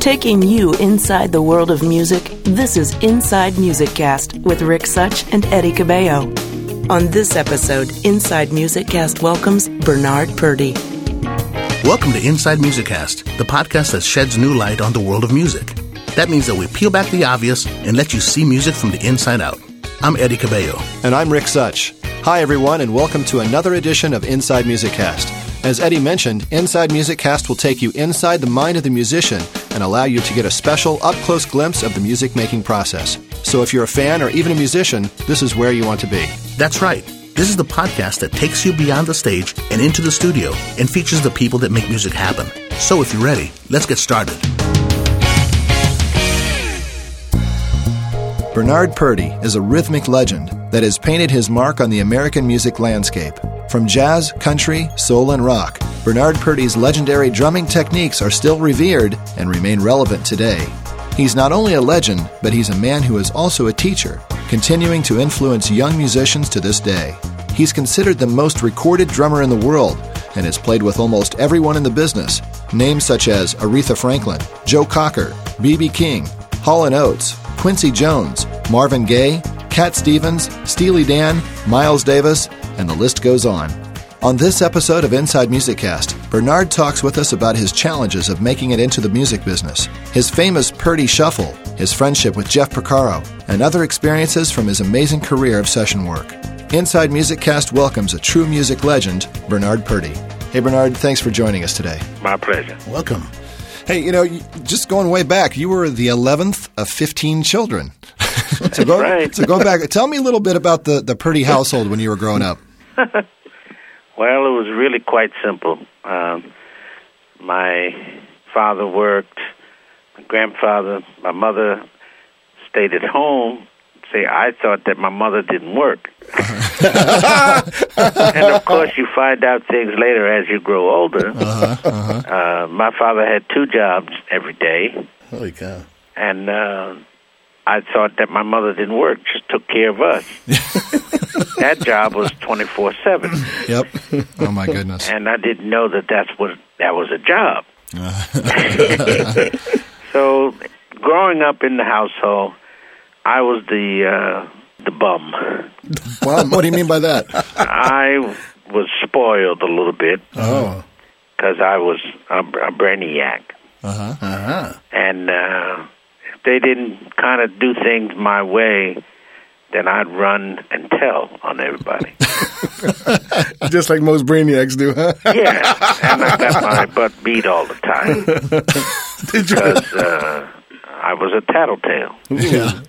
Taking you inside the world of music, this is Inside Music Cast with Rick Such and Eddie Cabello. On this episode, Inside Music Cast welcomes Bernard Purdie. Welcome to Inside Music Cast, the podcast that sheds new light on the world of music. That means that we peel back the obvious and let you see music from the inside out. I'm Eddie Cabello. And I'm Rick Such. Hi, everyone, and welcome to another edition of Inside Music Cast. As Eddie mentioned, Inside Music Cast will take you inside the mind of the musician and allow you to get a special up close glimpse of the music making process. So if you're a fan or even a musician, this is where you want to be. That's right. This is the podcast that takes you beyond the stage and into the studio and features the people that make music happen. So if you're ready, let's get started. Bernard Purdie is a rhythmic legend that has painted his mark on the American music landscape. From jazz, country, soul, and rock, Bernard Purdie's legendary drumming techniques are still revered and remain relevant today. He's not only a legend, but he's a man who is also a teacher, continuing to influence young musicians to this day. He's considered the most recorded drummer in the world and has played with almost everyone in the business. Names such as Aretha Franklin, Joe Cocker, B.B. King, Hall & Oates, Quincy Jones, Marvin Gaye, Cat Stevens, Steely Dan, Miles Davis, and the list goes on. On this episode of Inside Music Cast, Bernard talks with us about his challenges of making it into the music business, his famous Purdie Shuffle, his friendship with Jeff Porcaro, and other experiences from his amazing career of session work. Inside Music Cast welcomes a true music legend, Bernard Purdie. Hey, Bernard, thanks for joining us today. My pleasure. Welcome. Hey, you know, just going way back, you were the 11th of 15 children. so go, right. so go back. Tell me a little bit about the, the Purdie household when you were growing up. well, it was really quite simple. Um, my father worked, my grandfather, my mother stayed at home. Say, I thought that my mother didn't work. and of course, you find out things later as you grow older. Uh-huh, uh-huh. Uh, my father had two jobs every day, Holy cow. and uh, I thought that my mother didn't work; just took care of us. that job was twenty four seven, Yep. Oh, my goodness. and I didn't know that that's what that was a job. so, growing up in the household, I was the uh, the bum. Well, what do you mean by that? I was spoiled a little bit Oh. because I was a, a brainiac. Uh-huh. Uh-huh. and uh, if they didn't kind of do things my way, then I'd run and tell on everybody. Just like most brainiacs do, huh? yeah, and I got my butt beat all the time because uh, I was a tattletale. Yeah.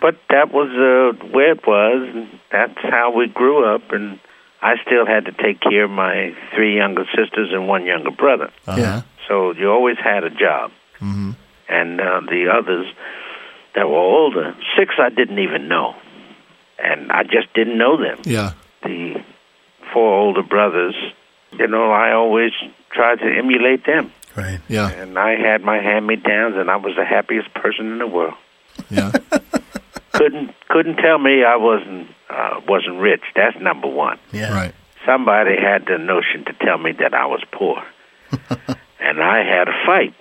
But that was uh, where it was. And that's how we grew up, and I still had to take care of my three younger sisters and one younger brother. Yeah. So you always had a job. Mm-hmm. And uh, the others that were older, six I didn't even know. And I just didn't know them. Yeah. The four older brothers, you know, I always tried to emulate them. Right. Yeah. And I had my hand me downs, and I was the happiest person in the world. Yeah. couldn't couldn't tell me I wasn't uh, wasn't rich. That's number one. Yeah. Right. Somebody had the notion to tell me that I was poor, and I had a fight.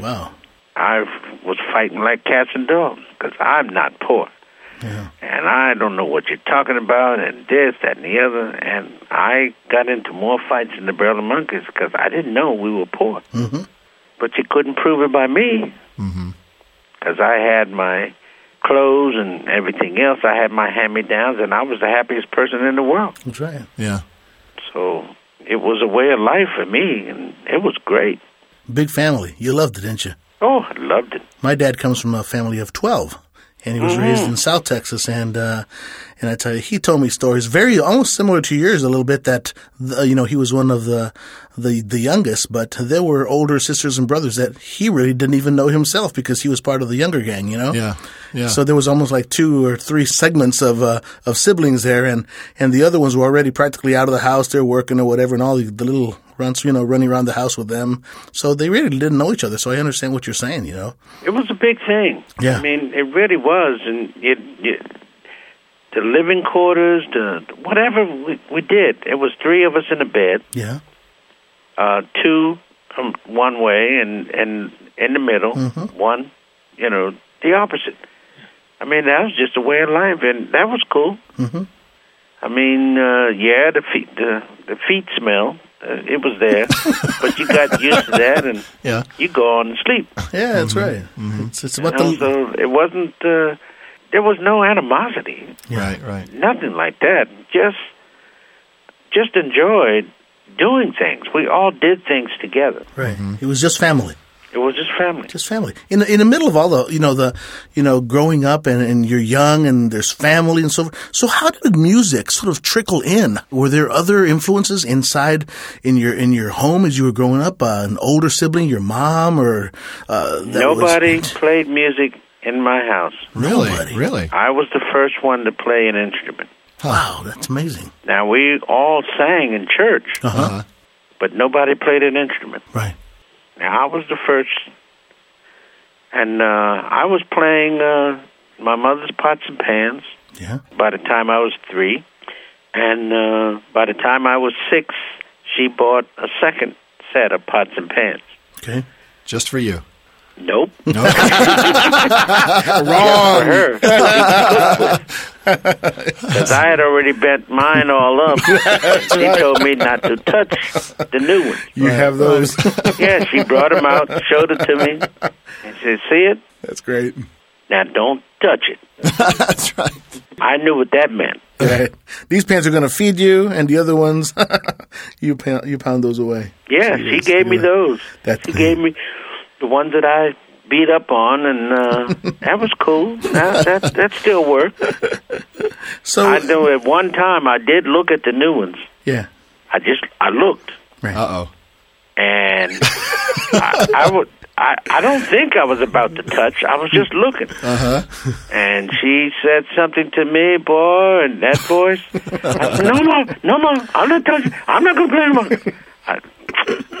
Wow. I was fighting like cats and dogs because I'm not poor. Yeah. And I don't know what you're talking about, and this, that, and the other. And I got into more fights in the Barrel of Monkeys because I didn't know we were poor. Mm-hmm. But you couldn't prove it by me Mm-hmm. because I had my clothes and everything else. I had my hand-me-downs, and I was the happiest person in the world. That's right. Yeah. So it was a way of life for me, and it was great. Big family. You loved it, didn't you? Oh, I loved it. My dad comes from a family of 12 and he was Mm-hmm. raised in South Texas and uh and I tell you he told me stories very almost similar to yours a little bit that the, you know he was one of the the the youngest but there were older sisters and brothers that he really didn't even know himself because he was part of the younger gang you know Yeah. Yeah. so there was almost like two or three segments of uh, of siblings there, and and the other ones were already practically out of the house. They're working or whatever, and all the, the little runs, you know, running around the house with them. So they really didn't know each other. So I understand what you're saying. You know, It was a big thing. Yeah. I mean, it really was, and it, it the living quarters, the whatever we, we did. It was three of us in a bed, Yeah. uh, two from one way and and in the middle, one, you know, the opposite. I mean, that was just a way of life, and that was cool. Mhm. I mean, uh, yeah, the feet, the the feet smell. Uh, it was there, but you got used to that, and Yeah. you go on to sleep. Yeah, that's right. It's, it's about You know, the so it wasn't. Uh, there was no animosity, Right, right. nothing like that. Just, just enjoyed doing things. We all did things together. right. It was just family. It was just family. just family in the, in the middle of all the you know the you know growing up and, and you're young and there's family and so forth. So how did music sort of trickle in? Were there other influences inside in your in your home as you were growing up? Uh, an older sibling, your mom, or uh, that Nobody Was, played music in my house. Really? Nobody. Really? I was the first one to play an instrument. wow, that's amazing. Now we all sang in church, Uh huh. Uh-huh. but nobody played an instrument. Right. Now I was the first, and uh, I was playing uh, my mother's pots and pans. Yeah. by the time I was three. And uh, by the time I was six, she bought a second set of pots and pans. Okay. Just for you. Nope. No. For her. Because I had already bent mine all up. she told me not to touch the new one. You have those. Yeah, she brought them out, showed it to me, and said, See it? that's great. Now don't touch it. That's right. I knew what that meant. Right. These pants are going to feed you, and the other ones, you pound, you pound those away. Yeah, She she gave me yeah. those. That- she gave me the ones that I beat up on, and uh, that was cool. That, that that still worked. So I know at one time I did look at the new ones. yeah. I just I looked, Right. Uh oh. and I, I would. I, I don't think I was about to touch. I was just looking. Uh huh. And she said something to me, boy, and that voice. I said, no, no, no, no, I'm not touching. I'm not going to play anymore. I,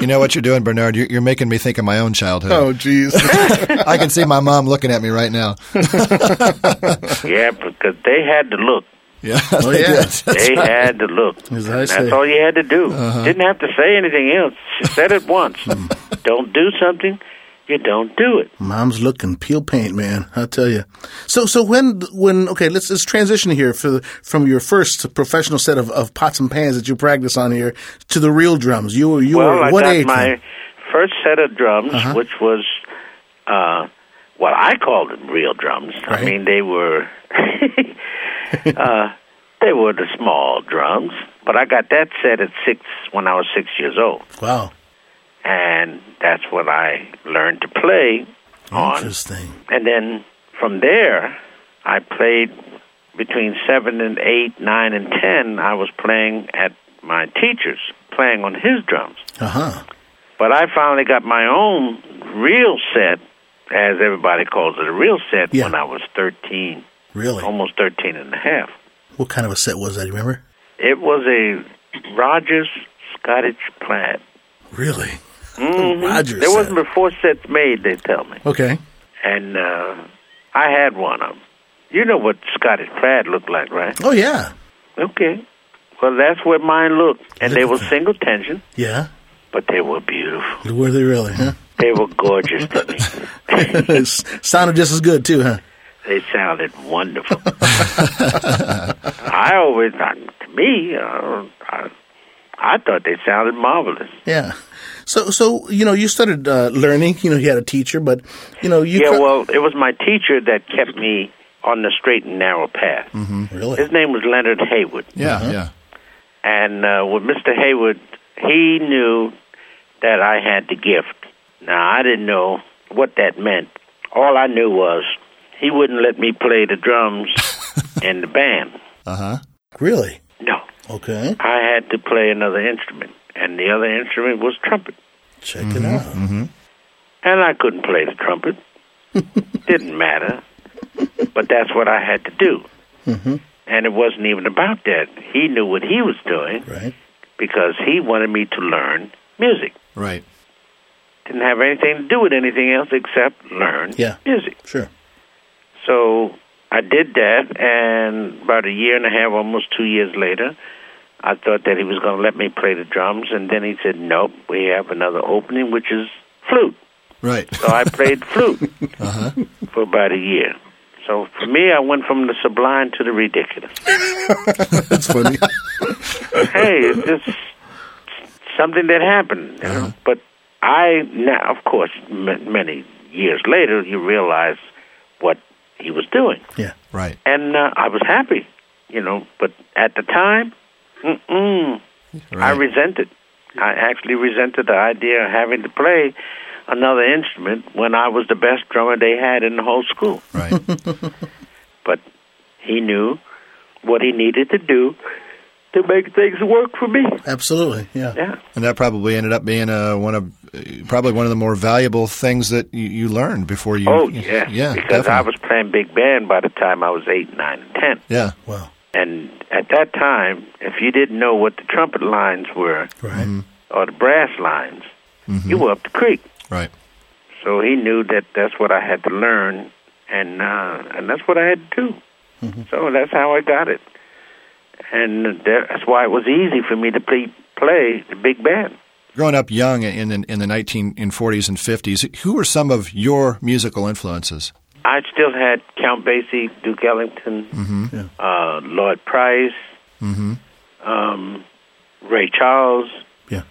You know what you're doing, Bernard? You're, you're making me think of my own childhood. Oh, jeez. I can see my mom looking at me right now. yeah, because they had to look. Yeah. Oh, they yeah. did. They right. had to look. As I And say. That's all you had to do. Uh-huh. Didn't have to say anything else. She said it once. Hmm. don't do something, you don't do it. Mom's looking peel paint, man. I'll tell you. So, so when, when, okay, let's, let's transition here for, from your first professional set of, of pots and pans that you practice on here to the real drums. You were, you well, were I what got age? my then? first set of drums, Uh-huh. which was, uh, well, I called them real drums. I mean, they were, uh, they were the small drums. But I got that set at six when I was six years old, Wow. And that's what I learned to play on. Interesting. And then from there, I played between seven and eight, nine and ten. I was playing at my teacher's, playing on his drums. Uh huh. But I finally got my own real set, as everybody calls it, a real set, Yeah. when I was 13, Really? almost 13 and a half. What kind of a set was that? You remember? It was a Rogers Scottish plaid. Really? Mhm. Rogers There wasn't before sets made, they tell me. Okay. And uh, I had one of them. You know what Scottish plaid looked like, right? Oh yeah. Okay. Well, that's what mine looked. And they were single tension, Yeah. but they were beautiful. Were they really? Huh? They were gorgeous to me. Sounded just as good too, huh? They sounded wonderful. I always, to me, uh, I, I thought they sounded marvelous. Yeah. So, so you know, you started uh, learning. You know, you had a teacher, but you know, you Yeah, co- well, it was my teacher that kept me on the straight and narrow path. really. His name was Leonard Haywood. Yeah, yeah. And uh, with Mr. Haywood, he knew that I had the gift. Now, I didn't know what that meant. All I knew was he wouldn't let me play the drums in the band. Uh huh. Really? No. Okay. I had to play another instrument, and the other instrument was trumpet. Check it out. And I couldn't play the trumpet. Didn't matter. But that's what I had to do. Mm-hmm. And it wasn't even about that. He knew what he was doing Right. because he wanted me to learn music. Right. Didn't have anything to do with anything else except learn Yeah. music. Sure. So I did that, and about a year and a half, almost two years later, I thought that he was going to let me play the drums, and then he said, "Nope, we have another opening, which is flute." Right. So I played flute uh-huh. for about a year. So for me, I went from the sublime to the ridiculous. That's funny. hey, it's just something that happened. You know? But I now, of course, m- many years later, you realize what he was doing, yeah. Right. and uh, I was happy, you know. But at the time, mm-mm, I resented. I actually resented the idea of having to play another instrument when I was the best drummer they had in the whole school. Right. But he knew what he needed to do to make things work for me. Absolutely. Yeah. Yeah. And that probably ended up being uh, one of uh, probably one of the more valuable things that you, you learned before you. Oh, yeah. yeah, Because I was playing big band by the time I was eight, nine, and ten. Yeah, Wow. And at that time, if you didn't know what the trumpet lines were Right. Mm-hmm. or the brass lines, you were up the creek. right. So he knew that that's what I had to learn, and uh, and that's what I had to do. So that's how I got it, and that's why it was easy for me to play play the big band. Growing up young in the in the nineteen in forties and fifties, who were some of your musical influences? I still had Count Basie, Duke Ellington, Yeah. uh, Lloyd Price, um, Ray Charles, Yeah.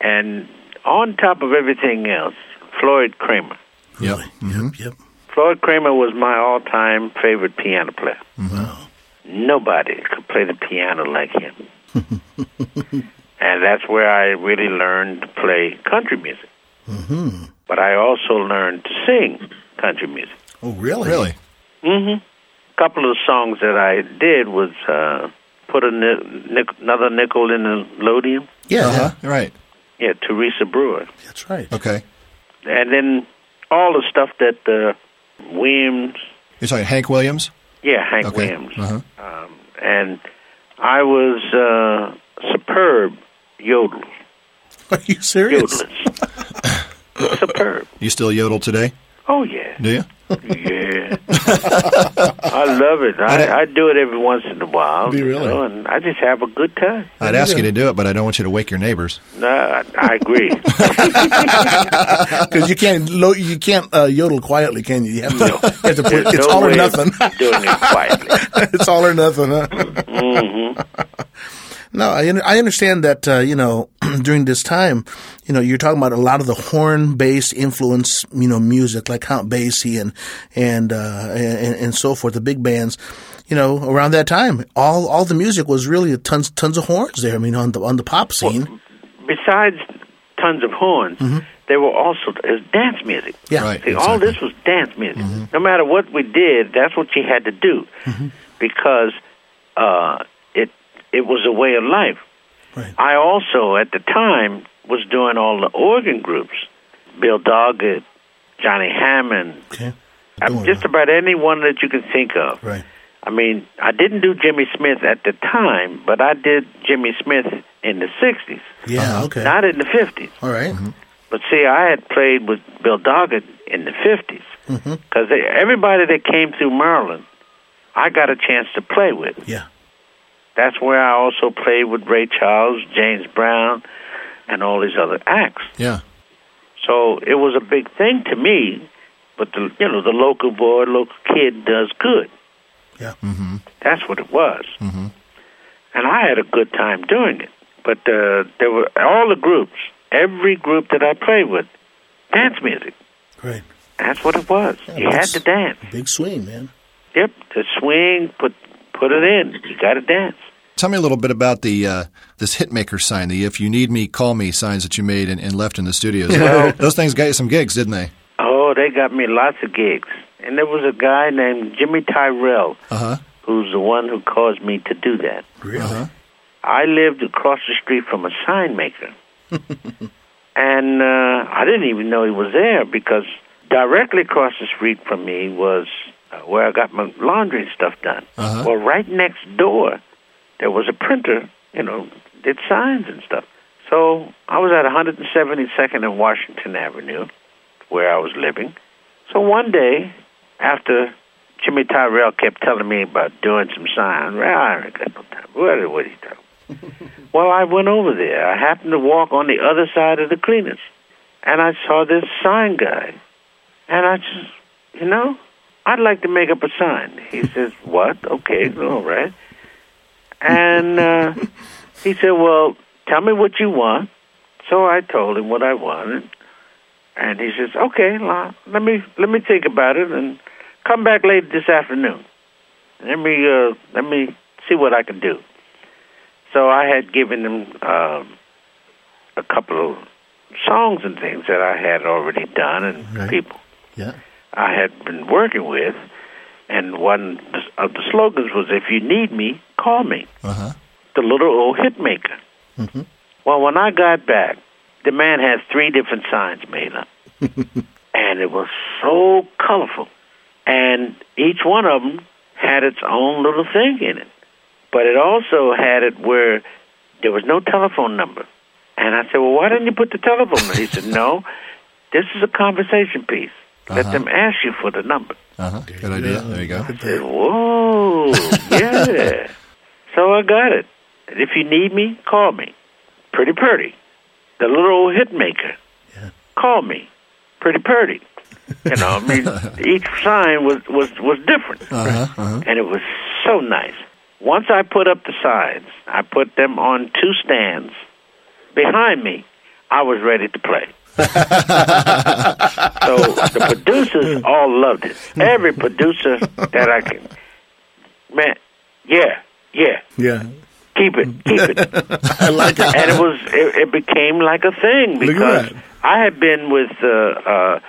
and on top of everything else, Floyd Cramer. Really. Mhm. Yep. Yep. Floyd Cramer was my all-time favorite piano player. Wow. Nobody could play the piano like him. and that's where I really learned to play country music. Mm-hmm. But I also learned to sing country music. Oh, really? Really? hmm A couple of the songs that I did was uh, put a ni- nic- another nickel in the Lodium. Yeah. Uh-huh. Right. Yeah, Teresa Brewer. That's right. Okay. and then all the stuff that uh, Williams, You're talking Hank Williams? yeah, Hank Okay. Williams, Uh-huh. um, and I was uh, superb yodel Are you serious? yodelers. superb. You still yodel today? Oh yeah, Do you? Yeah. I love it. I, I do it every once in a while. Do you really? know, and I just have a good time. I'd ask you to do it, but I don't want you to wake your neighbors. No, I, I agree. Because you can't lo- you can't uh, yodel quietly, can you? You have to. You have to put, There's it's no all or way of nothing. doing it quietly. it's all or nothing. Huh? Mm-hmm. No, I I understand that uh, you know during this time, you know, you're talking about a lot of the horn based influence, you know, music like Count Basie and and, uh, and and so forth, the big bands. You know, around that time, all all the music was really tons tons of horns there. I mean, on the on the pop scene. Besides tons of horns, there were also there's dance music. yeah, Right. See, all this was dance music. No matter what we did, that's what you had to do because uh, it it was a way of life. Right. I also, at the time, was doing all the organ groups: Bill Doggett, Johnny Hammond, Okay. uh, Doing just that. about anyone that you can think of. Right. I mean, I didn't do Jimmy Smith at the time, but I did Jimmy Smith in the '60s, Yeah. Uh-huh. Okay. not in the '50s. all right. Mm-hmm. But see, I had played with Bill Doggett in the 50s mm-hmm. because everybody that came through Maryland, I got a chance to play with. Yeah. That's where I also played with Ray Charles, James Brown, and all these other acts. Yeah. So it was a big thing to me. But the you know the local boy, local kid does good. Yeah. mhm That's what it was. Mm-hmm. And I had a good time doing it. But uh, there were all the groups, every group that I played with, dance music. Right. That's what it was. Yeah, you had to dance. Big swing, man. Yep, to swing, put put it in. You got to dance. Tell me a little bit about the uh, this hitmaker sign, the "If you need me, call me" signs that you made and, and left in the studios. Those things got you some gigs, didn't they? Oh, they got me lots of gigs. And there was a guy named Jimmy Tyrell Uh huh. who's the one who caused me to do that. Really. Uh-huh. I lived across the street from a sign maker. and uh, I didn't even know he was there because directly across the street from me was where I got my laundry and stuff done. Uh-huh. Well, right next door, there was a printer, you know, did signs and stuff. So I was at 172nd and Washington Avenue, where I was living. So one day, after Jimmy Tyrell kept telling me about doing some signs. Well, I ain't got no time. What, what are you talking? well, I went over there. I happened to walk on the other side of the cleaners, and I saw this sign guy, and I just, you know, I'd like to make up a sign. He says, "What? Okay, all right." And uh, he said, "Well, tell me what you want." So I told him what I wanted, and he says, "Okay, let me let me think about it and come back later this afternoon. Let me uh, let me see what I can do." So I had given him um, a couple of songs and things that I had already done and Right. people Yeah. I had been working with, and one of the slogans was, "If you need me, call me." Uh huh. The little old hit maker. Mhm. Well, when I got back, the man had three different signs made up, and it was so colorful, and each one of them had its own little thing in it. But it also had it where there was no telephone number. And I said, "Well, why didn't you put the telephone?" number? He said, "No, this is a conversation piece. Let Uh-huh. them ask you for the number." Uh huh. Good idea. There you go. I said, Whoa, yeah. so I got it. And if you need me, call me. Pretty Purdie. The little old hit maker. Yeah. Call me. Pretty Purdie. You know, I mean, each sign was, was, was different. Uh huh. Uh-huh. And it was so nice. Once I put up the signs, I put them on two stands behind me. I was ready to play. So the producers all loved it. Every producer that I can, man, yeah, yeah, Yeah. keep it, keep it. I like it. and it was, it, it became like a thing because. I had been with, uh, uh,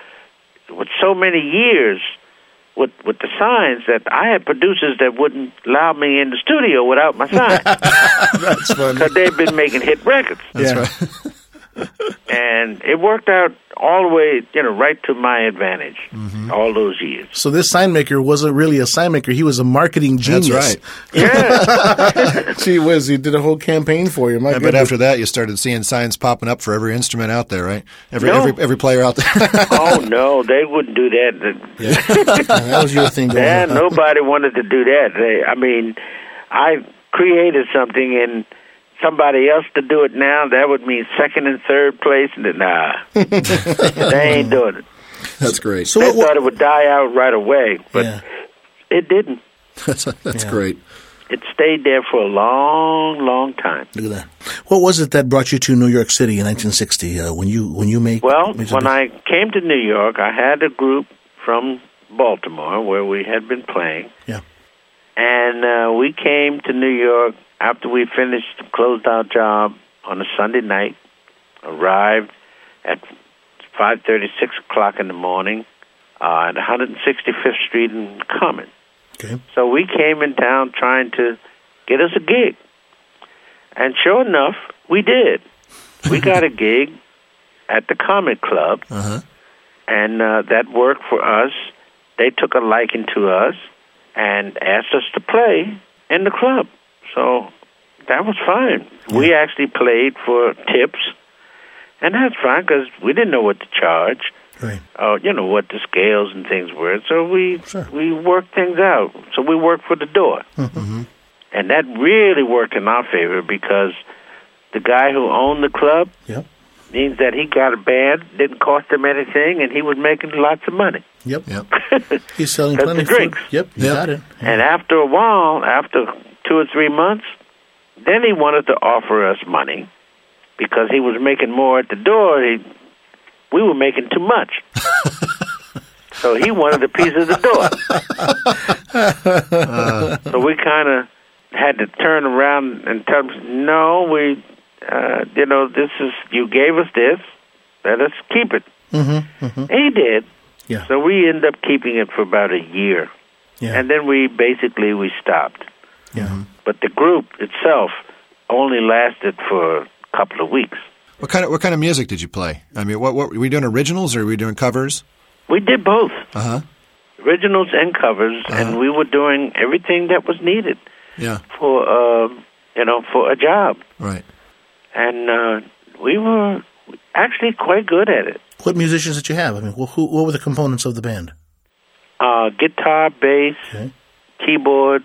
with so many years with with the signs that I had producers that wouldn't allow me in the studio without my sign That's funny. because they'd been making hit records yeah. right. and it worked out all the way, you know, right to my advantage Mm-hmm. all those years. So this sign maker wasn't really a sign maker. He was a marketing genius. That's right. Yeah, Gee whiz, he did a whole campaign for you. My Yeah, but after that, you started seeing signs popping up for every instrument out there, right? Every No. every every player out there. oh no, they wouldn't do that. that was your thing Yeah, nobody wanted to do that. They, I mean, I created something and somebody else to do it now. That would mean second and third place. Nah, they ain't doing it. That's great. So They what, what, thought it would die out right away, but yeah. it didn't. That's, that's Yeah. great. It stayed there for a long, long time. Look at that. What was it that brought you to New York City in 1960 uh, when you when you made? Well, made when the- I came to New York, I had a group from Baltimore where we had been playing. Yeah. And uh, we came to New York after we finished closed out job on a Sunday night. Arrived at five thirty, six o'clock in the morning uh, at 165th Street in Common. okay, So we came in town trying to get us a gig. And sure enough, we did. We got a gig at the Comic Club, Uh huh. and uh, that worked for us. They took a liking to us and asked us to play in the club. So that was fine. We actually played for tips, and that's fine because we didn't know what to charge right. uh, you know what the scales and things were. So we Sure. we worked things out. So we worked for the door, Mm-hmm. and that really worked in our favor because the guy who owned the club Yep. means that he got a band, didn't cost him anything, and he was making lots of money. Yep. Yep. He's selling plenty the of food. drinks. Yep. You Yep. got it. And after a while, after two or three months, then he wanted to offer us money because he was making more at the door. He, we were making too much. so he wanted a piece of the door. so we kind of had to turn around and tell him, no, we, uh, you know, this is, you gave us this, let us keep it. Mm-hmm. Mm-hmm. He did. Yeah. So we ended up keeping it for about a year. Yeah. And then we basically we stopped. Yeah. But the group itself only lasted for a couple of weeks. What kind of what kind of music did you play? I mean, what, what were we doing? Originals or were we doing covers? We did both Uh huh. originals and covers, Uh-huh. and we were doing everything that was needed Yeah. for uh, you know for a job, Right. and uh, we were actually quite good at it. What musicians did you have? I mean, wh- who, what were the components of the band? uh, guitar, bass, Okay. keyboard,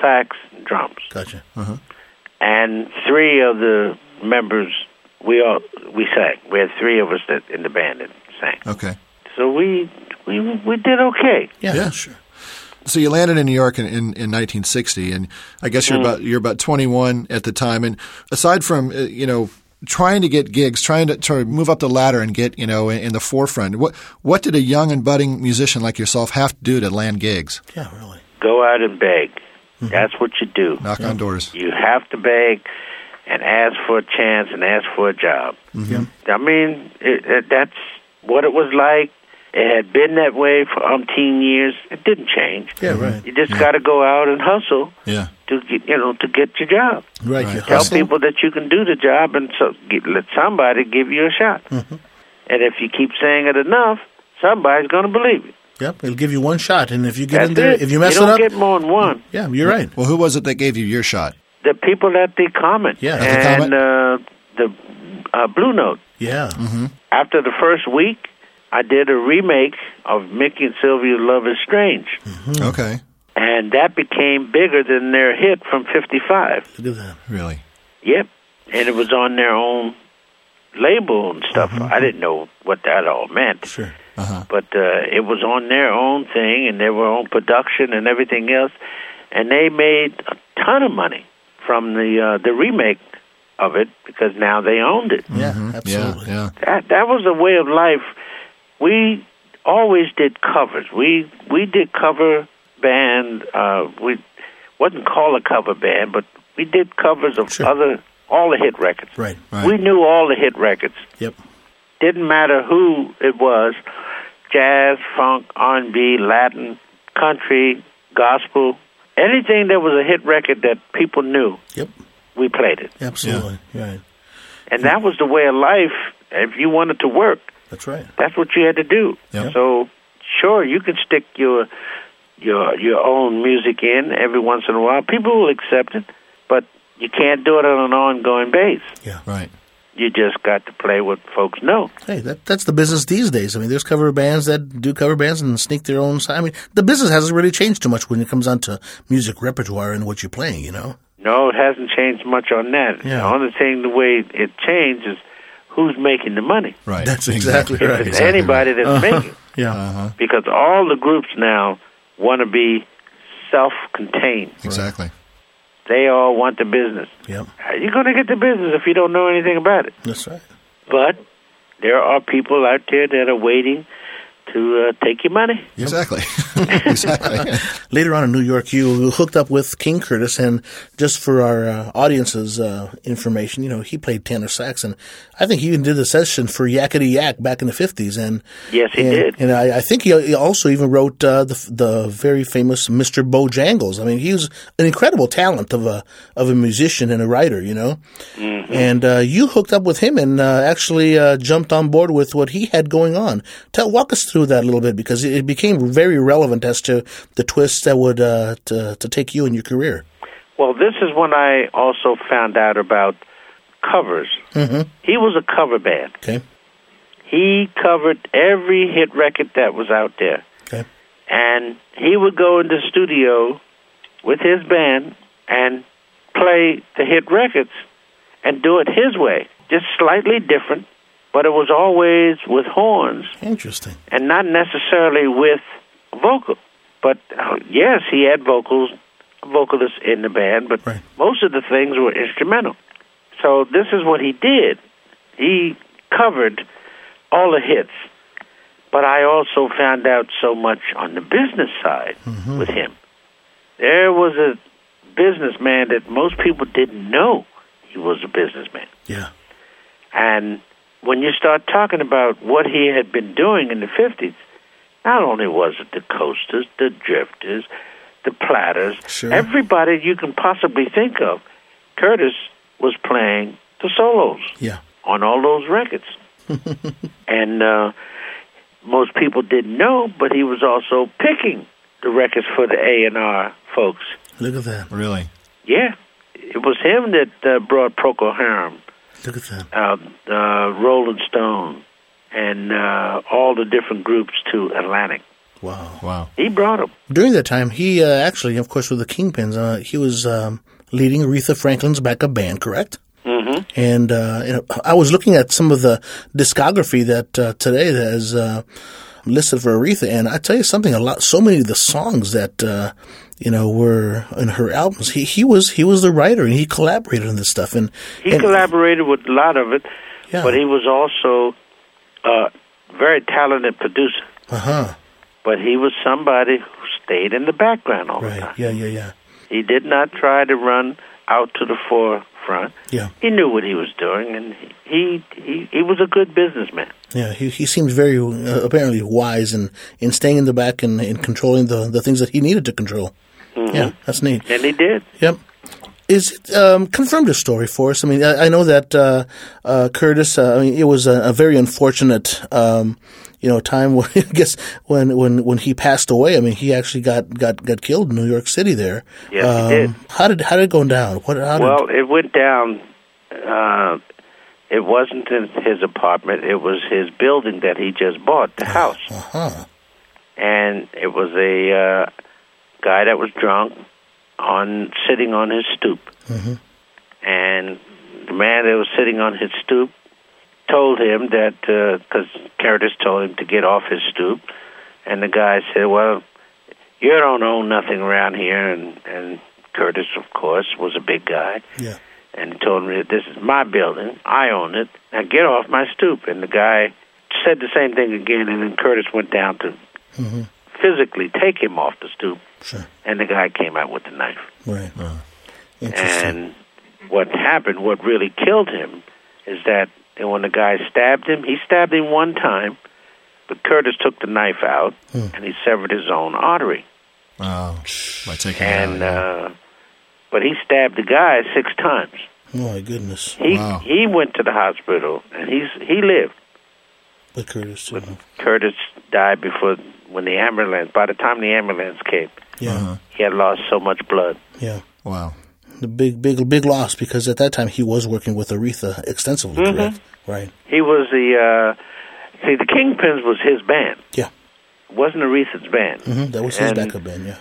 sax, and drums. Gotcha. and three of the members we all we sang. We had three of us that in the band that sang. Okay. So we we we did okay. Yeah, Yeah. sure. So you landed in New York in, in, in 1960, and I guess you're about you're about 21 at the time. And aside from uh, you know trying to get gigs, trying to, to move up the ladder and get you know in, in the forefront, what what did a young and budding musician like yourself have to do to land gigs? Yeah, really. Go out and beg. Mm-hmm. That's what you do. Knock on doors. You have to beg and ask for a chance and ask for a job. Mm-hmm. Yeah. I mean, it, it, that's what it was like. It had been that way for umpteen years. It didn't change. Yeah, right. You just got to go out and hustle Yeah. to get you know to get your job. Right. Right. You Tell hustle. people that you can do the job, and so get, let somebody give you a shot. Mm-hmm. And if you keep saying it enough, somebody's going to believe it. Yep, it'll give you one shot, and if you get That's in there, it. if you mess don't it up, get more than one. yeah, you're right. Well, who was it that gave you your shot? The people at the comment Yeah. At the and uh, the uh, Blue Note. Yeah, After the first week, I did a remake of Mickey and Sylvia's "Love Is Strange," Okay. and that became bigger than their hit from '55. look at that. Really? Yep, and it was on their own label and stuff. I didn't know what that all meant. Sure. But uh, it was on their own thing and their own production and everything else, and they made a ton of money from the uh, the remake of it because now they owned it. Yeah, Yeah. absolutely. Yeah. That that was a way of life. We always did covers. We we did cover band. Uh, we wasn't called a cover band, but we did covers of Sure. other all the hit records. Right. Right. We knew all the hit records Yep. didn't matter who it was jazz funk r&b latin country gospel anything that was a hit record that people knew Yep. we played it Absolutely. Right. and that was the way of life if you wanted to work That's right. that's what you had to do Yep. so sure you can stick your your your own music in every once in a while people will accept it but you can't do it on an ongoing base Yeah. Right. You just got to play what folks know Hey, that, that's the business these days. I mean, there's cover bands that do cover bands and sneak their own. I mean, the business hasn't really changed too much when it comes down to music repertoire and what you're playing. You know. No, it hasn't changed much on that. Yeah. The only thing the way it changed is who's making the money. Right. That's exactly right. If it's anybody that's making it. Yeah. Uh-huh. Because all the groups now want to be self-contained. Exactly. They all want the business. Yep. How are you going to get the business if you don't know anything about it? That's right. But there are people out there that are waiting to uh, take your money. Exactly. exactly. Later on in New York, you hooked up with King Curtis, and just for our uh, audience's uh, information, you know, he played tenor sax, and I think he even did a session for Yakety Yak back in the fifties. And Yes, he and, did. And I, I think he he also even wrote uh, the the very famous Mr. Bojangles. I mean, he was an incredible talent of a of a musician and a writer, you know. Mm-hmm. And uh, you hooked up with him and uh, actually uh, jumped on board with what he had going on. Tell walk us through that a little bit because it it became very relevant as to the twists that would uh, to, to take you in your career. Well, this is when I also found out about covers. Mm-hmm. He was a cover band. Okay. He covered every hit record that was out there. Okay. And he would go in the studio with his band and play the hit records and do it his way, just slightly different, but it was always with horns Interesting. and not necessarily with vocal. But uh, yes, he had vocals, vocalists in the band, but Right. most of the things were instrumental. So this is what he did. He covered all the hits, but I also found out so much on the business side mm-hmm. with him. There was a businessman that most people didn't know he was a businessman. Yeah. And when you start talking about what he had been doing in the 50s, not only was it the coasters, the drifters, the platters, Sure. everybody you can possibly think of, Curtis was playing the solos Yeah. on all those records. and uh, most people didn't know, but he was also picking the records for the A&R folks. Look at that. really. Yeah, it was him that uh, brought Procol Harum Look at that. uh, uh, Rolling Stone, and uh, all the different groups to Atlantic. Wow. Wow. He brought them. During that time, he uh, actually, of course, with the Kingpins, uh, he was um, leading Aretha Franklin's backup band, correct? Mm-hmm. And uh, you know, I was looking at some of the discography that uh, today that is uh, listed for Aretha, and I tell you something, a lot, so many of the songs that uh, you know were in her albums. He he was he was the writer, and he collaborated on this stuff. And He and, collaborated with a lot of it, Yeah. but he was also a very talented producer. Uh huh. But he was somebody who stayed in the background all the Right. time. Yeah. Yeah. Yeah. He did not try to run out to the forefront. Yeah. He knew what he was doing, and he he he was a good businessman. Yeah, he he seems very uh, apparently wise in, in staying in the back and, and controlling the, the things that he needed to control. Yeah, that's neat. And he did. Yep. Is it, um, confirm the story for us? I mean, I, I know that uh, uh, Curtis. Uh, I mean, it was a, a very unfortunate, um, you know, time. When, I guess when when when he passed away. I mean, he actually got got, got killed in New York City. There. Yes, he um, did. How did how did it go down? What? How did, Well, it went down. Uh, it wasn't in his apartment. It was his building that he just bought, the house. uh-huh. And it was a uh, guy that was drunk on sitting on his stoop. And the man that was sitting on his stoop told him that uh, because Curtis told him to get off his stoop, and the guy said, "Well, you don't own nothing around here." And and Curtis, of course, was a big guy, Yeah. and told me that this is my building, I own it. Now get off my stoop. And the guy said the same thing again, and then Curtis went down to mm-hmm. physically take him off the stoop, Sure. and the guy came out with the knife. Right. Uh-huh. Interesting. And what happened, what really killed him, is that when the guy stabbed him, he stabbed him one time, but Curtis took the knife out and he severed his own artery. Wow. By taking And it out. uh, but he stabbed the guy six times. oh my goodness. He Wow. he went to the hospital and he's he lived. But Curtis too. Curtis died before when the ambulance. By the time the ambulance came, Yeah. Uh-huh. he had lost so much blood. Yeah. Wow. The big, big, big loss because at that time he was working with Aretha extensively, Mm-hmm. correct? Right. He was the uh, see the Kingpins was his band. Yeah. It wasn't Aretha's band. hmm That was his And backup band. Yeah.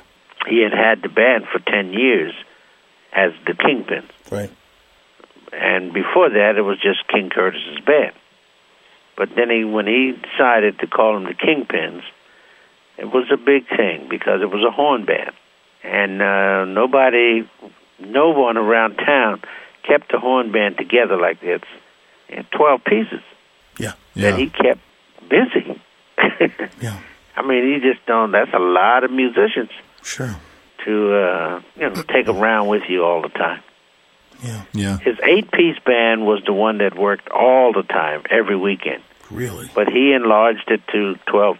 He had had the band for ten years as the Kingpins, Right. and before that it was just King Curtis's band. But then he, when he decided to call them the Kingpins, it was a big thing because it was a horn band, and uh, nobody, no one around town kept the horn band together like this. He had Twelve pieces Yeah. Yeah. that he kept busy. Yeah. I mean, he just don't. That's a lot of musicians Sure. to uh, you know take around with you all the time. Yeah. yeah. His eight-piece band was the one that worked all the time, every weekend. Really. But he enlarged it to twelve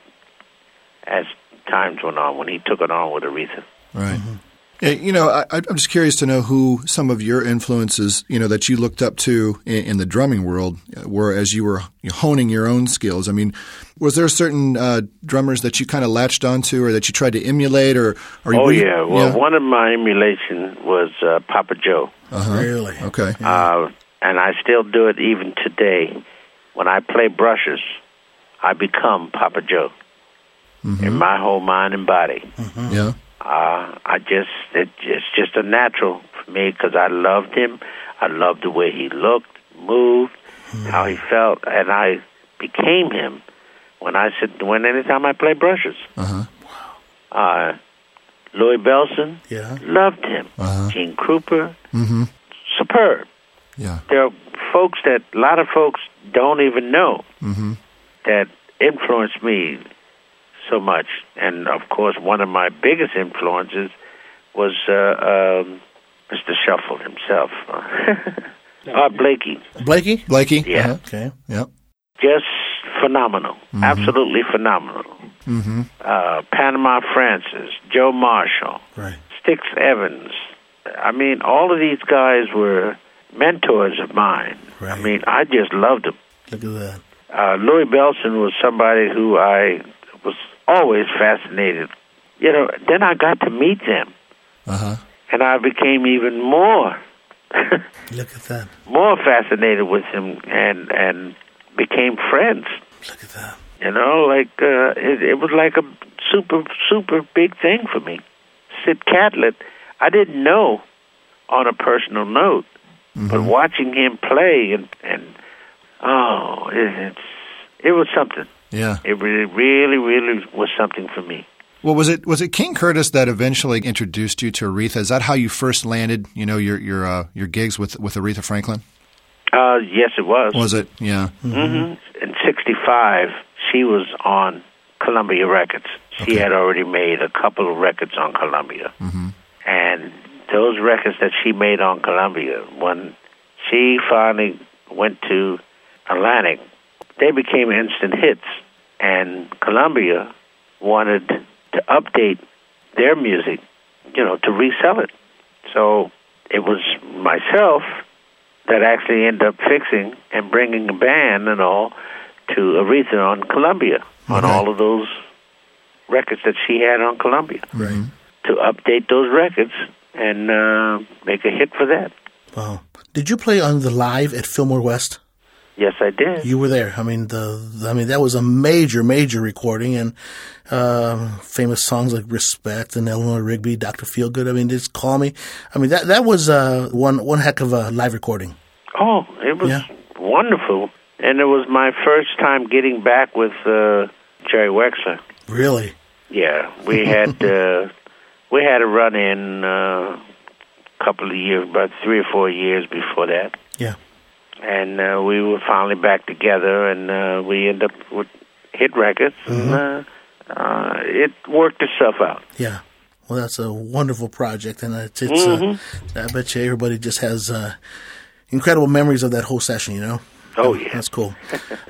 as times went on when he took it on with Aretha. Right. Yeah, you know, I, I'm just curious to know who some of your influences, you know, that you looked up to in, in the drumming world uh, were as you were honing your own skills. I mean, was there certain uh, drummers that you kind of latched onto, or that you tried to emulate, or? or Oh were you- yeah, well, one of my emulation was uh, Papa Joe, Uh-huh. Really. Okay. uh, and I still do it even today. When I play brushes, I become Papa Joe in my whole mind and body. Yeah. Uh, I just it, it's just a natural for me because I loved him. I loved the way he looked, moved, how he felt, and I became him when I said when anytime I play brushes. Uh-huh. Wow. Uh, Louie Bellson Yeah. loved him. Uh-huh. Gene Krupa, Mm-hmm. superb. Yeah. There are folks that a lot of folks don't even know Mm-hmm. that influenced me so much. And of course, one of my biggest influences was uh, um, Mr. Shuffle himself, uh, Blakey. Blakey. Blakey. Yeah. Uh-huh. Okay. Yep. Just phenomenal, absolutely phenomenal. Mm-hmm. Uh, Panama Francis, Joe Marshall, Right. Stix Evans. I mean, all of these guys were mentors of mine. I mean, I just loved them. Look at that. uh, Louie Bellson was somebody who I was always fascinated. You know, then I got to meet them, Uh-huh. and I became even more, Look at that. more fascinated with him, and and became friends. Look at that. You know, like uh, it, it was like a super super big thing for me. Sid Catlett, I didn't know on a personal note, but watching him play and and oh, it, it's it was something. Yeah. It really, really, really was something for me. Well, was it was it King Curtis that eventually introduced you to Aretha? Is that how you first landed? You know, your your uh, your gigs with with Aretha Franklin. Uh, yes, it was. Was it? Yeah. hmm In '65, she was on Columbia Records. She Okay. had already made a couple of records on Columbia, Mm-hmm. and those records that she made on Columbia, when she finally went to Atlantic, they became instant hits, and Columbia wanted to update their music, you know, to resell it. So it was myself that actually ended up fixing and bringing a band and all to Aretha on Columbia on all of those records that she had on Columbia Right. to update those records and uh, make a hit for that. Wow. Did you play on the live at Fillmore West? Yes, I did. You were there. I mean, the, the I mean that was a major, major recording, and uh, famous songs like "Respect" and Eleanor Rigby, "Doctor Feelgood." I mean, just call me. I mean, that that was uh, one one heck of a live recording. Oh, it was Yeah. wonderful, and it was my first time getting back with uh, Jerry Wexler. Really. Yeah, we had uh, we had a run in uh, a couple of years, about three or four years before that. Yeah. And uh, we were finally back together, and uh, we ended up with hit records, and uh, uh, it worked itself out. Yeah. Well, that's a wonderful project, and it's, it's uh, I bet you everybody just has uh, incredible memories of that whole session. You know. Oh yeah, That's cool.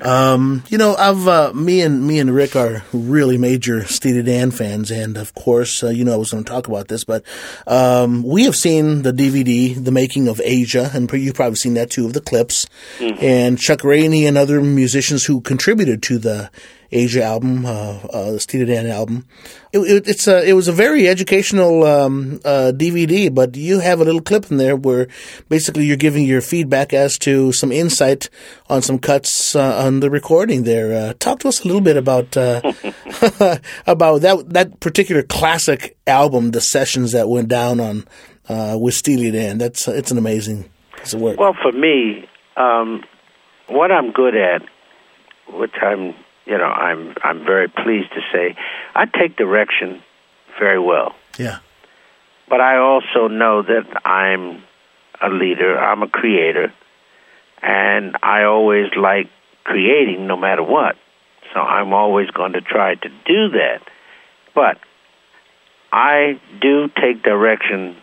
um, you know, I've uh, me and me and Rick are really major Steely Dan fans, and of course, uh, you know, I was going to talk about this, but um, we have seen the DVD, the making of Aja, and you've probably seen that too of the clips, and Chuck Rainey and other musicians who contributed to the Aja album, uh, uh, the Steely Dan album. It, it, it's a, it was a very educational um, uh, DVD, but you have a little clip in there where basically you're giving your feedback as to some insight on some cuts uh, on the recording there. Uh, talk to us a little bit about uh, about that that particular classic album, the sessions that went down on uh, with Steely Dan. That's it's an amazing piece of work. Well, for me, um, what I'm good at, which I'm, you know, I'm I'm very pleased to say, I take direction very well. yeah, But I also know that I'm a leader. I'm a creator, and I always like creating, no matter what. So I'm always going to try to do that. But I do take direction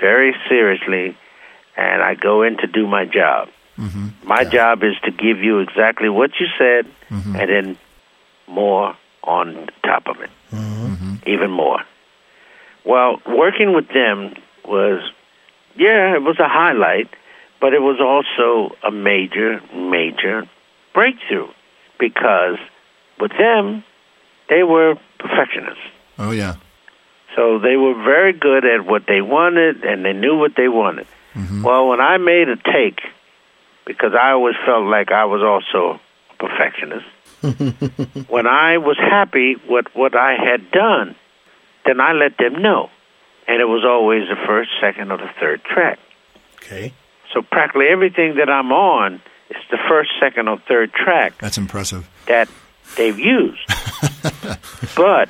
very seriously, and I go in to do my job. Mm-hmm. My job is to give you exactly what you said, mm-hmm. and then more on top of it, mm-hmm. even more. Well, working with them was, yeah, it was a highlight, but it was also a major, major breakthrough because with them, they were perfectionists. Oh yeah. So they were very good at what they wanted and they knew what they wanted. Mm-hmm. Well, when I made a take, because I always felt like I was also a perfectionist, when I was happy with what I had done, then I let them know. And it was always the first, second, or the third track. okay, So practically everything that I'm on is the first, second, or third track That's impressive. that they've used. but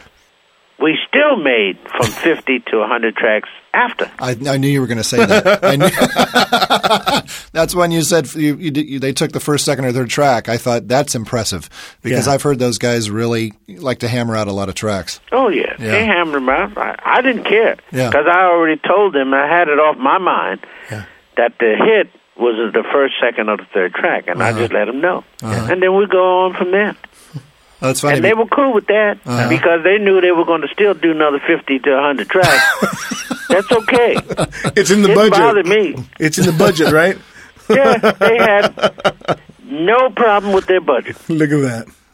we still made from 50 to 100 tracks after. I, I knew you were going to say that. I knew, that's when you said you, you, you, they took the first, second, or third track. I thought that's impressive because Yeah. I've heard those guys really like to hammer out a lot of tracks. Oh, yeah. Yeah. They hammered them out. I, I didn't care Yeah. because I already told them, I had it off my mind Yeah. that the hit was the first, second, or the third track, and I Uh-huh. just let them know. And then we go on from there. That's funny. And they were cool with that Uh-huh. because they knew they were going to still do another 50 to 100 tracks. That's okay. it's in the Didn't budget. bother me. It's in the budget, right? Yeah, they had no problem with their budget. Look at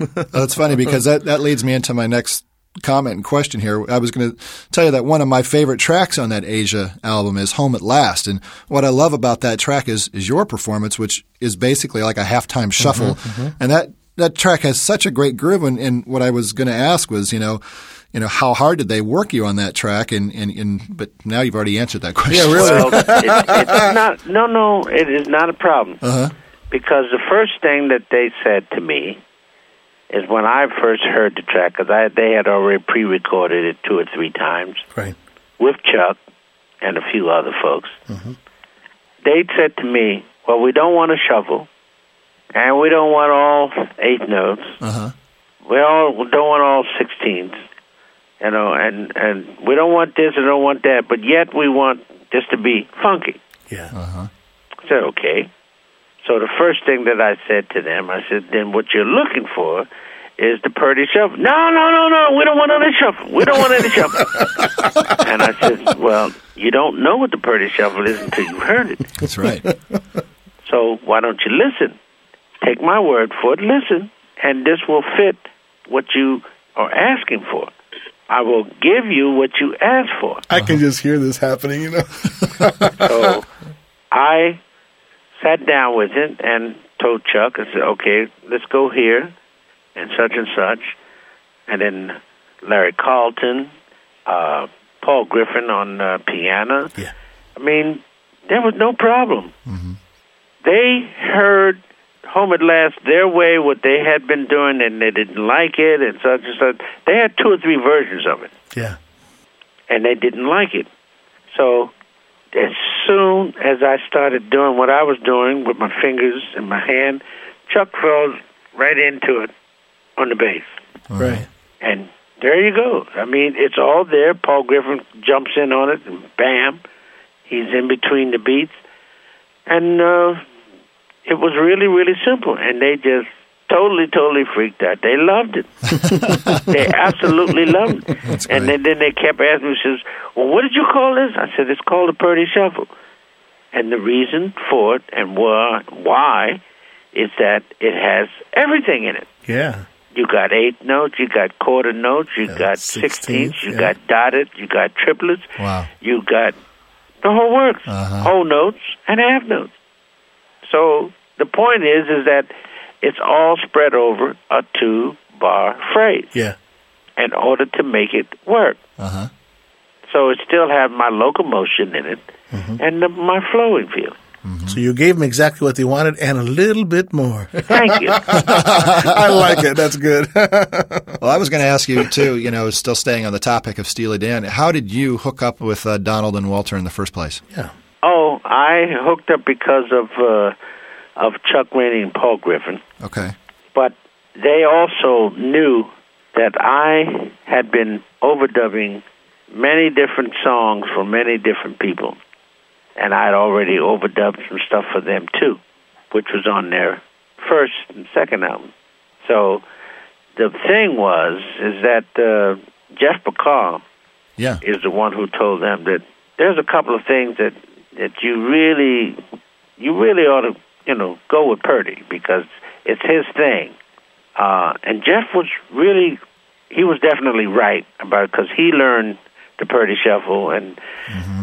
that. That's funny because that, that leads me into my next comment and question here. I was going to tell you that one of my favorite tracks on that Aja album is Home at Last. And what I love about that track is, is your performance, which is basically like a halftime shuffle. And that that track has such a great groove, and, and what I was going to ask was, you know, you know, how hard did they work you on that track? And, and, and but now you've already answered that question. Yeah, really. Well, it, it's not. No, no, it is not a problem. Uh-huh. Because the first thing that they said to me is when I first heard the track, because they had already pre-recorded it two or three times Right. with Chuck and a few other folks. They said to me, "Well, we don't want to shuffle, and we don't want all eight notes. Uh-huh. We all we don't want all sixteens, you know, and and we don't want this and don't want that, but yet we want this to be funky." Yeah. I said, okay. So the first thing that I said to them, I said, then what you're looking for is the Purdie shuffle. No, no, no, no, we don't want any shuffle. We don't want any shuffle. and I said, well, you don't know what the Purdie shuffle is until you've heard it. That's right. So why don't you listen? Take my word for it, listen, and this will fit what you are asking for. I will give you what you ask for. I can just hear this happening, you know. So I sat down with him and told Chuck, I said, okay, let's go here and such and such. And then Larry Carlton, uh, Paul Griffin on uh, piano. Yeah. I mean, there was no problem. They heard Home at Last their way, what they had been doing, and they didn't like it, and such and such. They had two or three versions of it Yeah. and they didn't like it. So as soon as I started doing what I was doing with my fingers and my hand, Chuck fell right into it on the bass. Right. And there you go. I mean, it's all there. Paul Griffin jumps in on it, and bam, he's in between the beats. And uh, it was really, really simple. And they just totally, totally freaked out. They loved it. they absolutely loved it. and then, then they kept asking me, says, well, what did you call this? I said, it's called the Purdie Shuffle. And the reason for it and why, why is that it has everything in it. Yeah. You got eight notes, you got quarter notes, you Yeah, got sixteenths, sixteenths, you yeah. got dotted, you got triplets, Wow. you got the whole works, Uh-huh. whole notes and half notes. So the point is, is that it's all spread over a two bar phrase Yeah. in order to make it work. Uh-huh. So it still has my locomotion in it Mm-hmm. and the, my flowing feel. So you gave them exactly what they wanted and a little bit more. Thank you. I like it. That's good. Well, I was going to ask you too. You know, still staying on the topic of Steely Dan. How did you hook up with uh, Donald and Walter in the first place? yeah. Oh, I hooked up because of uh, of Chuck Rainey and Paul Griffin. Okay. but they also knew that I had been overdubbing many different songs for many different people, and I had already overdubbed some stuff for them too, which was on their first and second album. So the thing was is that uh, Jeff Porcaro Yeah. is the one who told them that there's a couple of things that that you really you really ought to you know go with Purdie because it's his thing. Uh, and Jeff was really he was definitely right about because he learned the Purdie shuffle and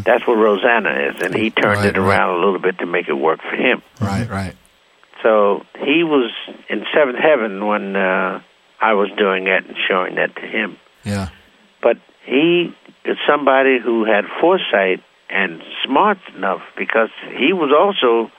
that's what Rosanna is and he turned Right, it around a little bit to make it work for him. Right. Right. So he was in seventh heaven when uh, I was doing that and showing that to him Yeah. but he is somebody who had foresight and smart enough because he was also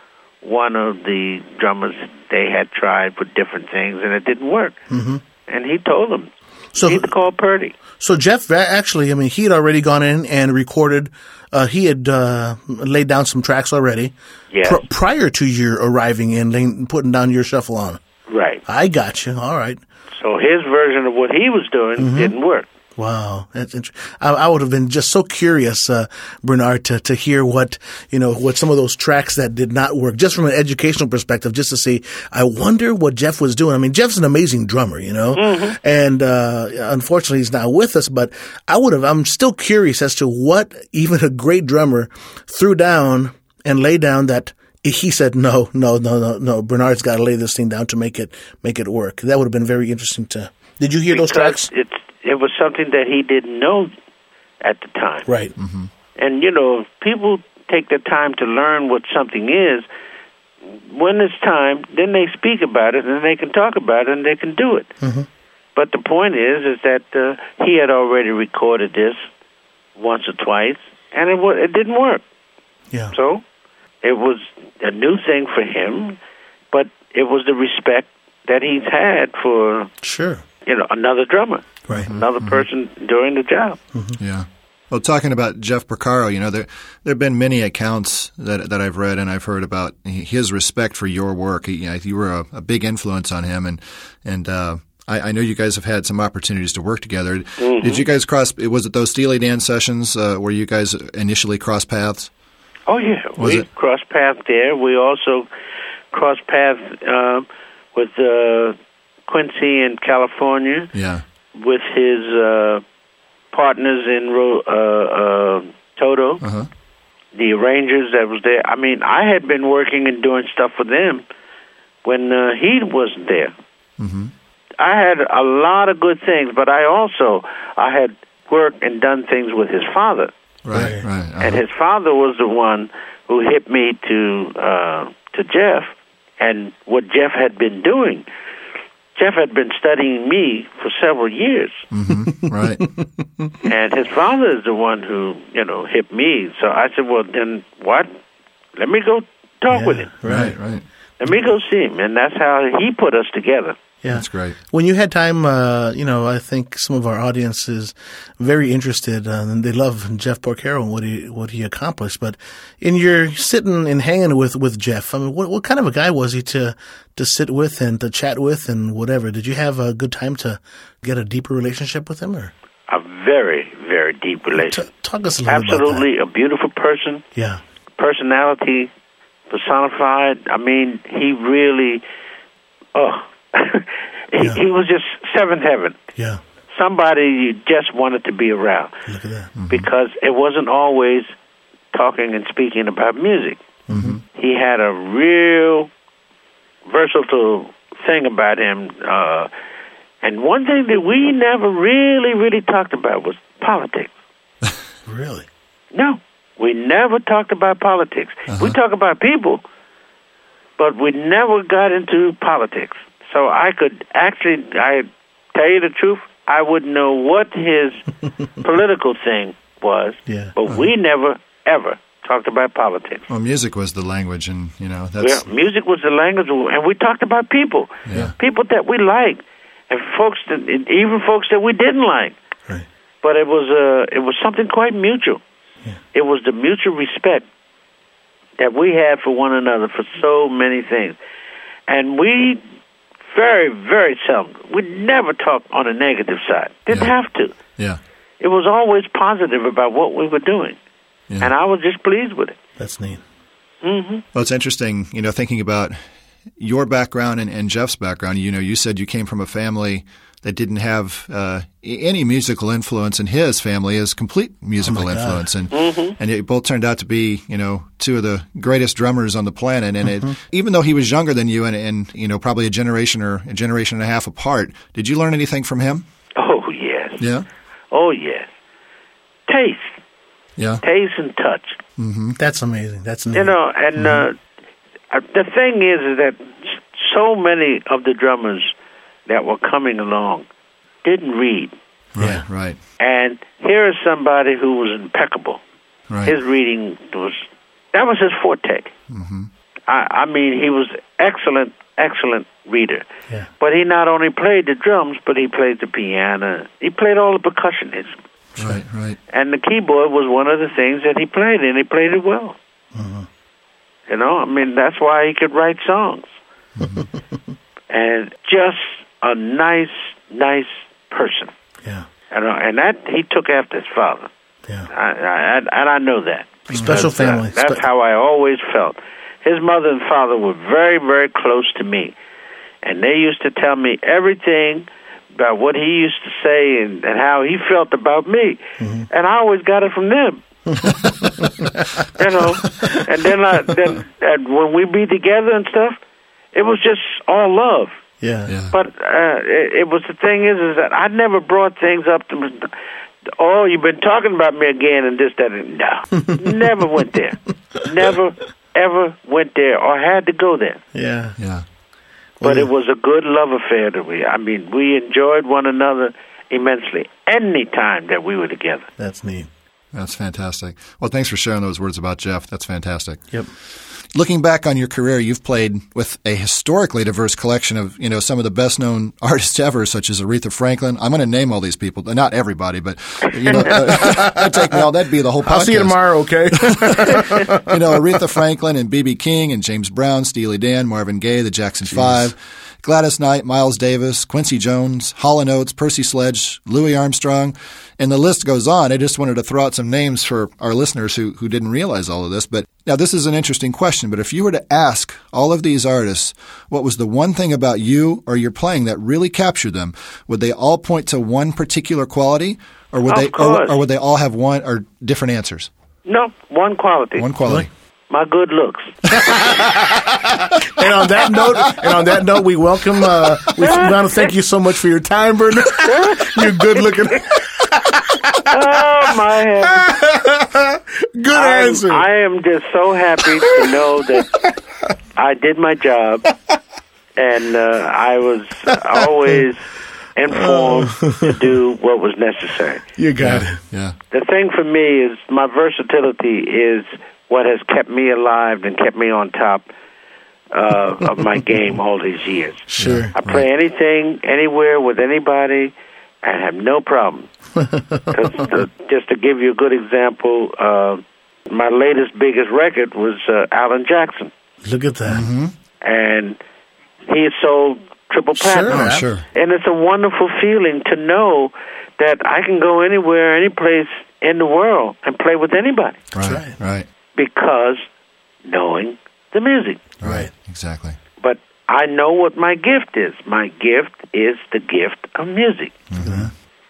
one of the drummers they had tried for different things and it didn't work. Mm-hmm. And he told them, So he's called Purdie. So Jeff, actually, I mean, he had already gone in and recorded. Uh, he had uh, laid down some tracks already Yes. pr- prior to your arriving in, laying, putting down your shuffle on. Right. I got you. All right. So his version of what he was doing didn't work. Wow, that's interesting. I, I would have been just so curious, uh, Bernard, to, to hear what you know what some of those tracks that did not work, just from an educational perspective, just to see. I wonder what Jeff was doing. I mean, Jeff's an amazing drummer, you know, and uh, unfortunately he's not with us. But I would have. I'm still curious as to what even a great drummer threw down and laid down that. He said, "No, no, no, no, no. Bernard's got to lay this thing down to make it make it work." That would have been very interesting to. Did you hear those tracks? It's, it was something that he didn't know at the time. Right. Mm-hmm. And you know, if people take the time to learn what something is, when it's time, then they speak about it and they can talk about it and they can do it. Mm-hmm. But the point is, is that uh, he had already recorded this once or twice, and it wa- it didn't work. Yeah. So it was a new thing for him, but it was the respect that he's had for Sure. You know another drummer, Right. another person doing the job. Yeah. Well, talking about Jeff Porcaro, you know, there there have been many accounts that that I've read and I've heard about his respect for your work. He, you, know, you were a, a big influence on him, and and uh, I, I know you guys have had some opportunities to work together. Did you guys cross? Was it those Steely Dan sessions uh, where you guys initially crossed paths? Oh yeah, Was we it? crossed paths there. We also crossed paths uh, with uh, Quincy in California Yeah. with his uh, partners in Ro- uh, uh, Toto, Uh huh. the arrangers that was there. I mean, I had been working and doing stuff for them when uh, he wasn't there. Mm-hmm. I had a lot of good things, but I also I had worked and done things with his father. Right. Right. Right. and uh-huh. his father was the one who hit me to uh, to Jeff, and what Jeff had been doing. Jeff had been studying me for several years, Mhm. Right. and his father is the one who you know hit me. So I said, "Well, then what? Let me go talk with him. Right. Right. Let me go see him." And that's how he put us together. Yeah. That's great. When you had time, uh, you know, I think some of our audience is very interested, uh, and they love Jeff Porcaro and what he what he accomplished. But in your sitting and hanging with, with Jeff, I mean, what what kind of a guy was he to to sit with and to chat with and whatever? Did you have a good time to get a deeper relationship with him, or A very, very deep T- talk us a little about Absolutely, a beautiful person. Yeah, personality personified. I mean, he really, oh, he, Yeah. he was just seventh heaven. yeah. Somebody you just wanted to be around Look at that. Mm-hmm. because it wasn't always talking and speaking about music. Mm-hmm. He had a real versatile thing about him. Uh, and one thing that we never really, really talked about was politics. Really? No, we never talked about politics. We uh-huh. talk about people, but we never got into politics. So I could actually, I tell you the truth, I wouldn't know what his political thing was, Yeah. but we never ever talked about politics. Well, music was the language, and you know that's Yeah, music was the language, and we talked about people, Yeah. people that we liked, and folks that, even folks that we didn't like. Right. But it was uh, it was something quite mutual. Yeah. It was the mutual respect that we had for one another for so many things, and we very very seldom we never talked on the negative side. Didn't Yeah. have to. yeah. It was always positive about what we were doing, Yeah. and I was just pleased with it. That's neat. Mm-hmm. Well, it's interesting, you know, thinking about your background and, and Jeff's background. You know, you said you came from a family that didn't have uh, any musical influence, and his family is complete musical Oh my God. influence, and and you both turned out to be, you know, two of the greatest drummers on the planet. And Mm-hmm. it, even though he was younger than you, and, and you know, probably a generation or a generation and a half apart, did you learn anything from him? Oh yes, Yeah, oh yes. Taste, yeah, taste, and touch. That's amazing. That's neat. You know, and uh, uh, the thing is, is that so many of the drummers that were coming along didn't read, right, Yeah. right, and here is somebody who was impeccable. right. His reading was that was his forte. Mm-hmm. I, I mean, he was excellent, excellent reader. Yeah. But he not only played the drums, but he played the piano. He played all the percussion instruments. Right, right. And the keyboard was one of the things that he played, and he played it well. You know, I mean, that's why he could write songs. and just a nice, nice person. Yeah. And, know, and that he took after his father. Yeah. I, I, and I know that. Special uh, family. that's Spe- how I always felt. His mother and father were very, very close to me. And they used to tell me everything about what he used to say and, and how he felt about me. Mm-hmm. And I always got it from them. you know, and then I, then and when we'd be together and stuff, it was just all love. Yeah. Yeah. But uh, it, it was the thing is, is that I never brought things up to. Oh, you've been talking about me again and this, that, and no, never went there. Never ever went there or had to go there. Yeah. Yeah. But it was a good love affair that we. I mean, we enjoyed one another immensely any time that we were together. That's neat. That's fantastic. Well, thanks for sharing those words about Jeff. That's fantastic. Yep. Looking back on your career, you've played with a historically diverse collection of, you know, some of the best known artists ever, such as Aretha Franklin. I'm going to name all these people, not everybody, but you know, uh, that'd take me all. That'd be the whole. Podcast. I'll see you tomorrow. Okay. you know, Aretha Franklin and BB King and James Brown, Steely Dan, Marvin Gaye, the Jackson Five. Gladys Knight, Miles Davis, Quincy Jones, Hall & Oates, Percy Sledge, Louis Armstrong, and the list goes on. I just wanted to throw out some names for our listeners who, who didn't realize all of this. But now this is an interesting question, but if you were to ask all of these artists what was the one thing about you or your playing that really captured them, would they all point to one particular quality or would Of they or, or would they all have one or different answers? No, one quality. One quality. My good looks. and on that note, and on that note, we welcome. Uh, we want to thank you so much for your time, Bernard. You're good looking. oh my heavens. Good I'm- answer. I am just so happy to know that I did my job, and uh, I was always informed to do what was necessary. you got it. Yeah. The thing for me is my versatility is what has kept me alive and kept me on top uh, of my game all these years. Sure. I play anything, anywhere, with anybody, and have no problem. the- just to give you a good example, uh, my latest biggest record was uh, Alan Jackson, Look at that. and he sold triple platinum. Sure. Oh, sure. And it's a wonderful feeling to know that I can go anywhere, any place in the world, and play with anybody Right. right. Right. because knowing the music. Right. Exactly. But I know what my gift is. My gift is the gift of music.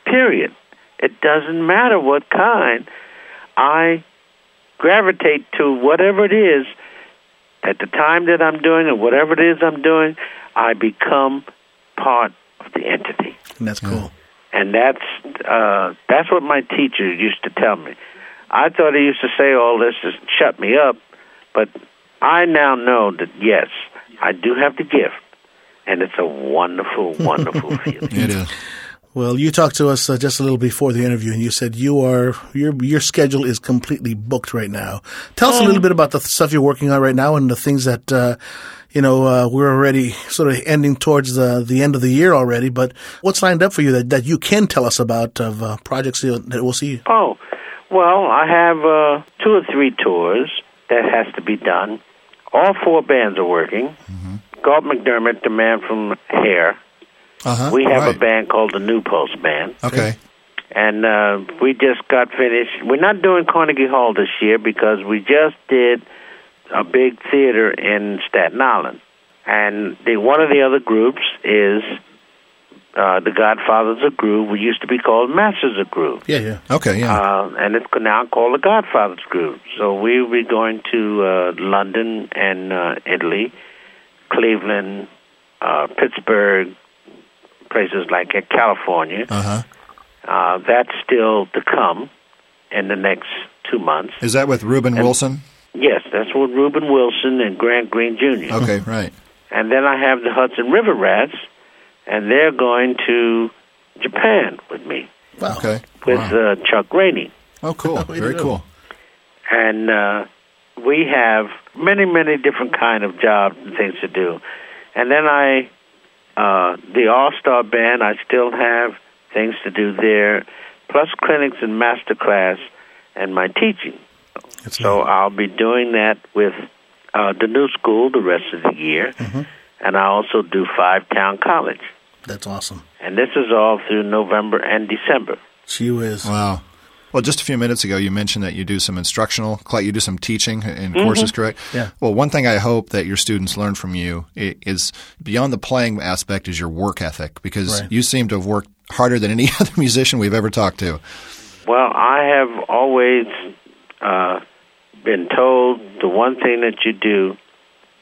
Period. It doesn't matter what kind. I gravitate to whatever it is at the time that I'm doing it, whatever it is I'm doing, I become part of the entity. And that's cool. And that's uh, that's what my teacher used to tell me. I thought he used to say all this to shut me up, but I now know that yes, I do have the gift, and it's a wonderful, wonderful feeling. It is. Well, you talked to us uh, just a little before the interview, and you said you are your your schedule is completely booked right now. Tell us a little bit about the stuff you're working on right now and the things that uh, you know uh, we're already sort of ending towards the the end of the year already. But what's lined up for you that, that you can tell us about of uh, projects that we'll see? Oh, well, I have uh, two or three tours that has to be done. All four bands are working. Galt MacDermot, the man from Hair. Uh-huh. We have right. a band called the New Pulse Band. Okay. And uh, we just got finished. We're not doing Carnegie Hall this year because we just did a big theater in Staten Island. And the, one of the other groups is uh, the Godfathers of Groove. We used to be called Masters of Groove. Yeah, yeah. Okay. Yeah. Uh, and it's now called the Godfather's Group. So we'll be going to uh, London and uh, Italy, Cleveland, uh, Pittsburgh, places like uh, California. Uh huh. Uh, that's still to come in the next two months. Is that with Reuben Wilson? Yes, that's with Reuben Wilson and Grant Green Jr. Okay. Right. And then I have the Hudson River Rats, and they're going to Japan with me, Wow. Okay. with Wow. uh, Chuck Rainey. Oh, cool. Very cool. and uh, we have many, many different kind of jobs and things to do. And then I, uh, the All Star Band, I still have things to do there, plus clinics and master class, and my teaching. That's So neat. I'll be doing that with uh, the new school the rest of the year, and I also do Five Town College, that's awesome. and this is all through November and December. She whiz. Wow. Well, just a few minutes ago, you mentioned that you do some instructional, you do some teaching in courses, correct? Yeah. Well, one thing I hope that your students learn from you is beyond the playing aspect is your work ethic because Right. you seem to have worked harder than any other musician we've ever talked to. Well, I have always uh, been told the one thing that you do,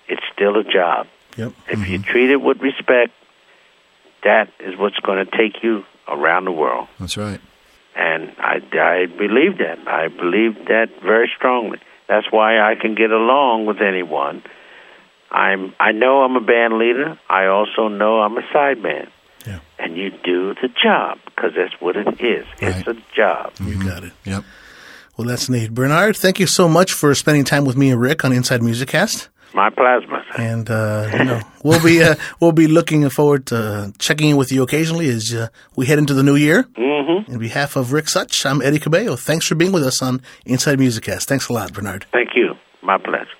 it's still a job. Yep. If you mm-hmm. treat it with respect, that is what's going to take you around the world. That's right. And I, I believe that. I believe that very strongly. That's why I can get along with anyone. I'm I know I'm a band leader. I also know I'm a sideman. Yeah. And you do the job because that's what it is. It's a job. You got it. Yep. Well, that's neat. Bernard, thank you so much for spending time with me and Rick on Inside Music Cast. My plasma. And uh, you know, we'll be uh, we'll be looking forward to checking in with you occasionally as uh, we head into the new year. Mm-hmm. In behalf of Rick Such, I'm Eddie Cabello. Thanks for being with us on Inside Music Cast. Thanks a lot, Bernard. Thank you. My pleasure.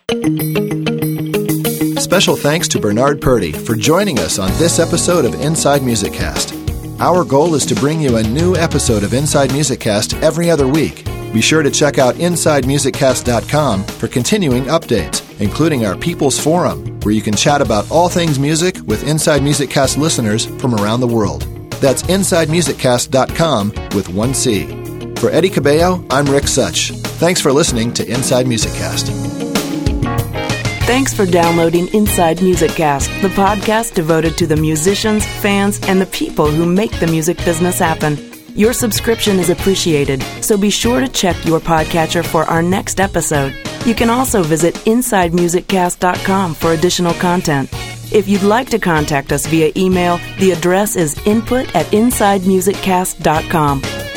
Special thanks to Bernard Purdie for joining us on this episode of Inside Music Cast. Our goal is to bring you a new episode of Inside Music Cast every other week. Be sure to check out InsideMusicCast.com for continuing updates, including our People's Forum, where you can chat about all things music with Inside Music Cast listeners from around the world. That's InsideMusicCast.com with one C. For Eddie Cabello, I'm Rick Such. Thanks for listening to Inside Music Cast. Thanks for downloading Inside Music Cast, the podcast devoted to the musicians, fans, and the people who make the music business happen. Your subscription is appreciated, so be sure to check your podcatcher for our next episode. You can also visit InsideMusicCast.com for additional content. If you'd like to contact us via email, the address is input at InsideMusicCast.com.